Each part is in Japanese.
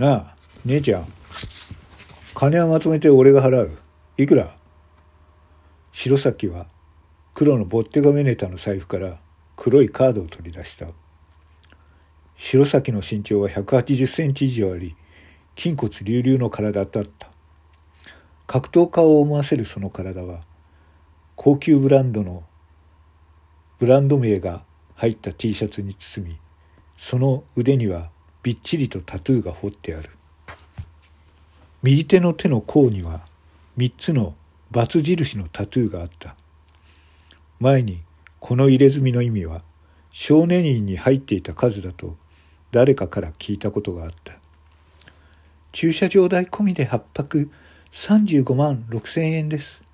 なあ姉ちゃん。金はまとめて俺が払う。いくら？白崎は黒のボッテガメネタの財布から黒いカードを取り出した。白崎の身長は180センチ以上あり筋骨隆々の体だった。格闘家を思わせるその体は高級ブランドのブランド名が入った T シャツに包みその腕にはびっちりとタトゥーが彫ってある。右手の手の甲には3つのバツ印のタトゥーがあった。前にこの入れ墨の意味は少年院に入っていた数だと誰かから聞いたことがあった。駐車場代込みで8泊35万6千円です。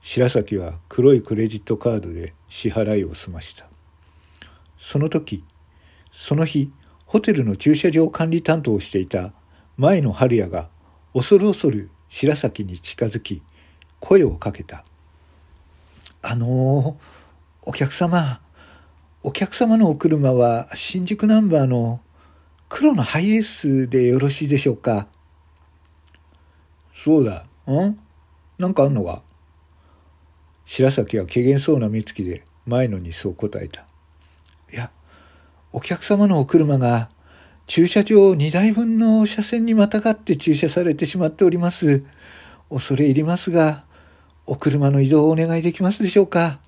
白崎は黒いクレジットカードで支払いを済ました。その時その日ホテルの駐車場管理担当をしていた前野春也が恐る恐る白崎に近づき声をかけた「あのお客様お客様のお車は新宿ナンバーの黒のハイエースでよろしいでしょうか?」そうだう。ん？なんかあんのか？白崎は怪げそうな目つきで前野にそう答えた。いや、お客様のお車が駐車場2台分の車線にまたがって駐車されてしまっております。恐れ入りますが、お車の移動をお願いできますでしょうか？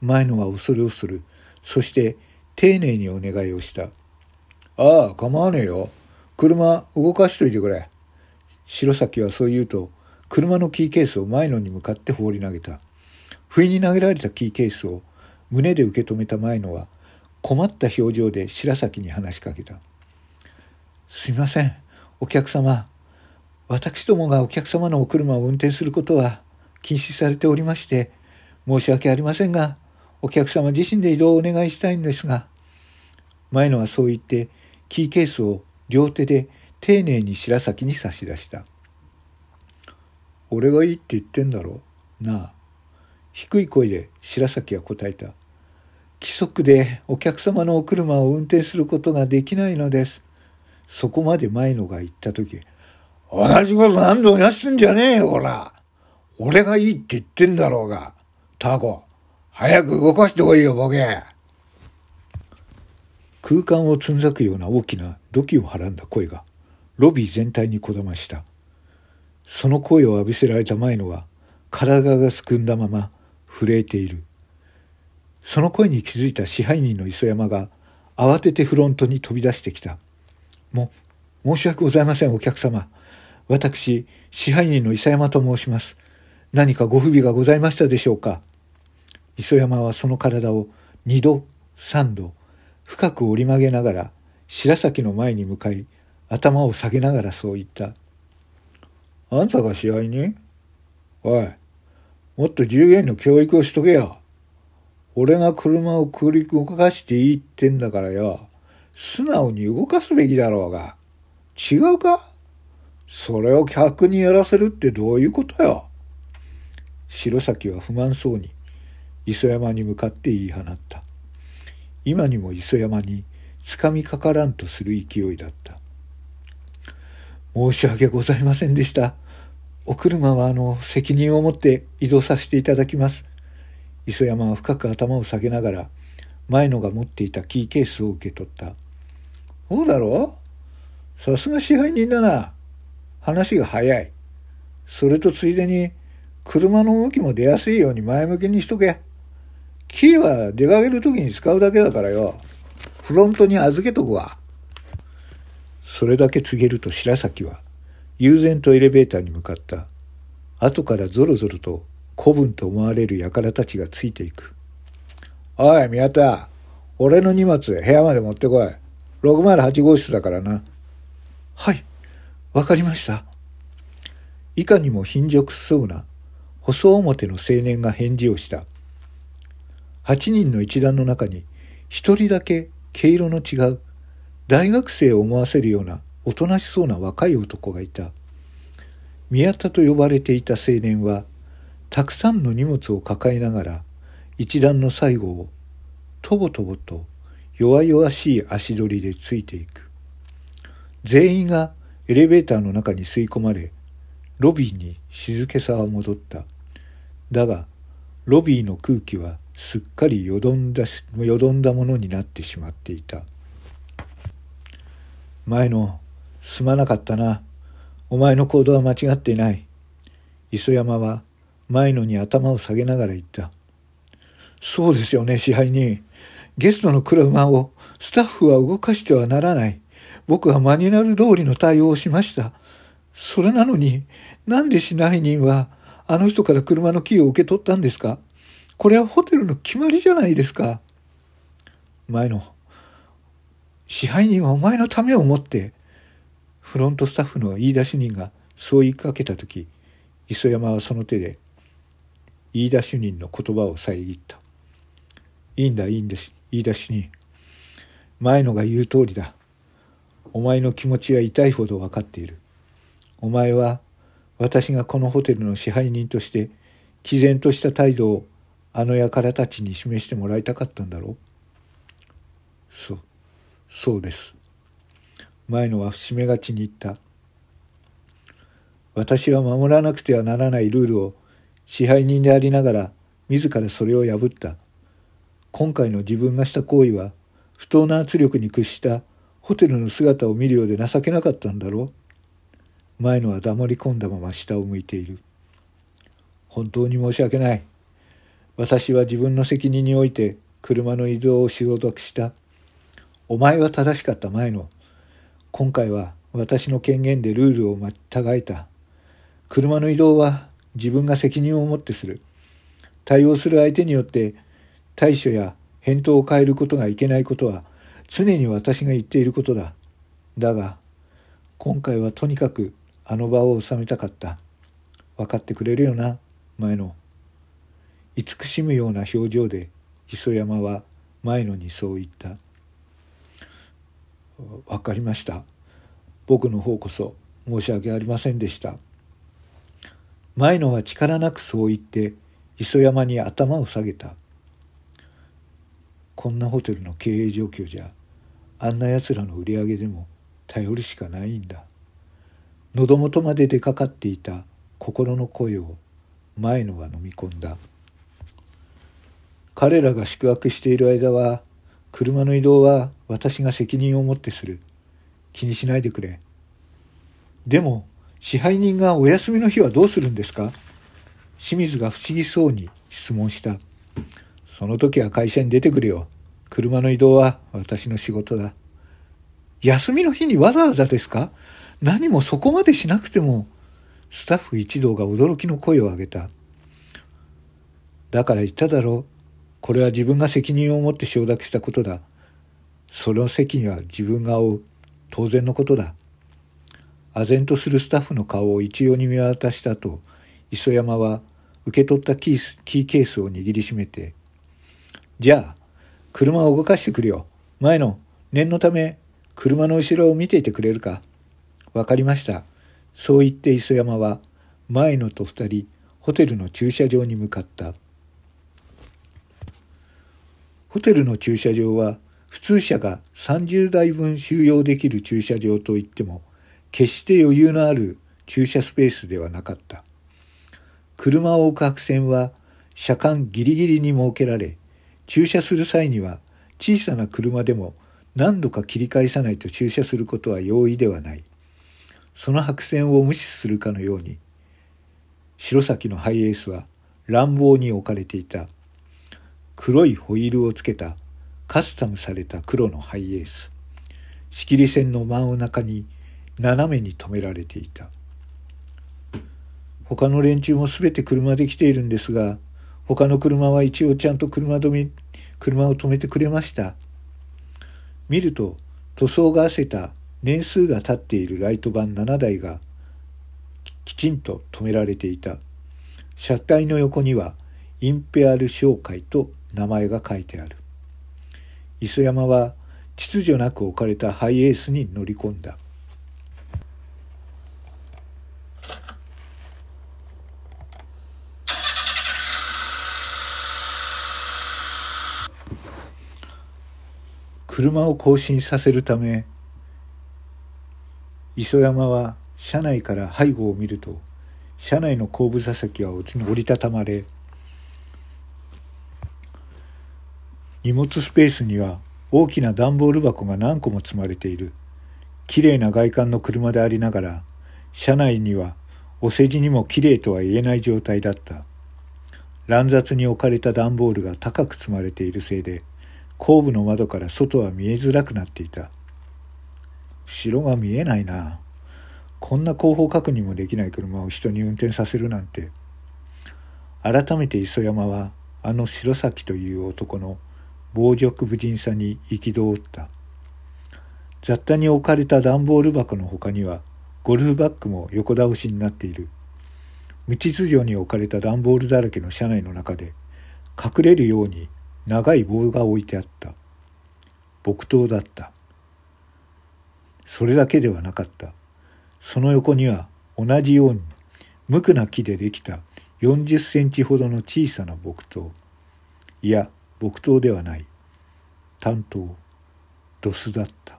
前野は恐る恐る、そして丁寧にお願いをした。ああ、構わねえよ。車動かしといてくれ。白崎はそう言うと、車のキーケースを前野に向かって放り投げた。不意に投げられたキーケースを胸で受け止めた前野は、困った表情で白崎に話しかけた。すみません、お客様。私どもがお客様のお車を運転することは禁止されておりまして、申し訳ありませんが、お客様自身で移動をお願いしたいんですが。前野はそう言って、キーケースを両手で丁寧に白崎に差し出した「俺がいいって言ってんだろなあ」低い声で白崎は答えた「規則でお客様のお車を運転することができないのです」そこまで前野が言った時「同じこと何度もやすんじゃねえよほら。俺がいいって言ってんだろうが。タコ早く動かしてこいよボケ」空間をつんざくような大きな土器をはらんだ声がロビー全体にこだました。その声を浴びせられた前野は体がすくんだまま震えている。その声に気づいた支配人の磯山が慌ててフロントに飛び出してきた。も申し訳ございませんお客様。私支配人の磯山と申します。何かご不備がございましたでしょうか？磯山はその体を二度三度深く折り曲げながら白崎の前に向かい頭を下げながらそう言った。あんたが試合におい、もっと従業員の教育をしとけよ。俺が車を繰り動かしていいってんだからよ。素直に動かすべきだろうが。違うか？それを客にやらせるってどういうことよ。白崎は不満そうに磯山に向かって言い放った。今にも磯山につかみかからんとする勢いだった。申し訳ございませんでした。お車はあの責任を持って移動させていただきます。磯山は深く頭を下げながら前野が持っていたキーケースを受け取った。そうだろ？さすが支配人だな。話が早い。それとついでに車の動きも出やすいように前向きにしとけ。キーは出かける時に使うだけだからよ。フロントに預けとくわ。それだけ告げると白崎は悠然とエレベーターに向かった後からぞろぞろと古文と思われる輩たちがついていく。おい宮田俺の荷物部屋まで持ってこい。608号室だからな。はいわかりました。いかにも貧弱そうな細表の青年が返事をした。8人の一団の中に一人だけ毛色の違う大学生を思わせるようなおとなしそうな若い男がいた。宮田と呼ばれていた青年はたくさんの荷物を抱えながら一段の最後をとぼとぼと弱々しい足取りでついていく。全員がエレベーターの中に吸い込まれロビーに静けさは戻った。だがロビーの空気はすっかりよどんだよどんだものになってしまっていた。前のすまなかったな。お前の行動は間違っていない。磯山は前野に頭を下げながら言った。そうですよね支配人。ゲストの車をスタッフは動かしてはならない。僕はマニュアル通りの対応をしました。それなのになんで支配人はあの人から車のキーを受け取ったんですか？これはホテルの決まりじゃないですか。前の支配人はお前のためを思ってフロントスタッフの言い出し人がそう言いかけた時磯山はその手で言い出し人の言葉を遮った。いいんだいいんです言い出し人。前のが言う通りだ。お前の気持ちは痛いほど分かっている。お前は私がこのホテルの支配人として毅然とした態度をあの輩たちに示してもらいたかったんだろうそうそうです前のは節目がちに言った私は守らなくてはならないルールを支配人でありながら自らそれを破った今回の自分がした行為は不当な圧力に屈したホテルの姿を見るようで情けなかったんだろう前のは黙り込んだまま下を向いている。本当に申し訳ない。私は自分の責任において車の移動を承諾した。お前は正しかった前の。今回は私の権限でルールをまたがえた。車の移動は自分が責任を持ってする。対応する相手によって対処や返答を変えることがいけないことは常に私が言っていることだ。だが今回はとにかくあの場を収めたかった。分かってくれるよな前野。慈しむような表情で磯山は前野にそう言った「分かりました。僕の方こそ申し訳ありませんでした」前野は力なくそう言って磯山に頭を下げた。こんなホテルの経営状況じゃあんなやつらの売り上げでも頼るしかないんだ。喉元まで出かかっていた心の声を前野は飲み込んだ。彼らが宿泊している間は車の移動は私が責任を持ってする。気にしないでくれ。でも支配人がお休みの日はどうするんですか？清水が不思議そうに質問したその時は会社に出てくるよ車の移動は私の仕事だ休みの日にわざわざですか？何もそこまでしなくても、スタッフ一同が驚きの声を上げた。だから言っただろう。これは自分が責任を持って承諾したことだ。その責任は自分が負う。当然のことだ。唖然とするスタッフの顔を一様に見渡した後、磯山は受け取ったキーキーケースを握りしめて、じゃあ、車を動かしてくるよ。前の、念のため、車の後ろを見ていてくれるか。わかりました。そう言って磯山は前野と二人ホテルの駐車場に向かった。ホテルの駐車場は普通車が30台分収容できる駐車場といっても決して余裕のある駐車スペースではなかった。車を置く白線は車間ギリギリに設けられ駐車する際には小さな車でも何度か切り返さないと駐車することは容易ではない。その白線を無視するかのように白崎のハイエースは乱暴に置かれていた黒いホイールをつけたカスタムされた黒のハイエース仕切り線の真ん中に斜めに止められていた。他の連中も全て車で来ているんですが他の車は一応ちゃんと車止め車を止めてくれました。見ると塗装が汗た年数が経っているライトバン7台がきちんと止められていた。車体の横にはインペアル商会と名前が書いてある。磯山は秩序なく置かれたハイエースに乗り込んだ。車を更新させるため磯山は車内から背後を見ると車内の後部座席は折りたたまれ荷物スペースには大きな段ボール箱が何個も積まれている。きれいな外観の車でありながら車内にはお世辞にもきれいとは言えない状態だった。乱雑に置かれた段ボールが高く積まれているせいで後部の窓から外は見えづらくなっていた。後ろが見えないな。こんな後方確認もできない車を人に運転させるなんて。改めて磯山はあの白崎という男の傍若無人さに憤った。雑多に置かれた段ボール箱の他にはゴルフバッグも横倒しになっている。無秩序に置かれた段ボールだらけの車内の中で隠れるように長い棒が置いてあった。木刀だった。それだけではなかった。その横には同じように無垢な木でできた40センチほどの小さな木刀。いや木刀ではない。担当ドスだった。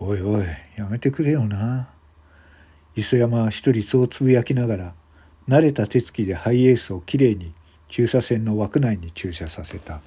おいおいやめてくれよな。磯山は一人そうつぶやきながら慣れた手つきでハイエースをきれいに駐車線の枠内に駐車させた。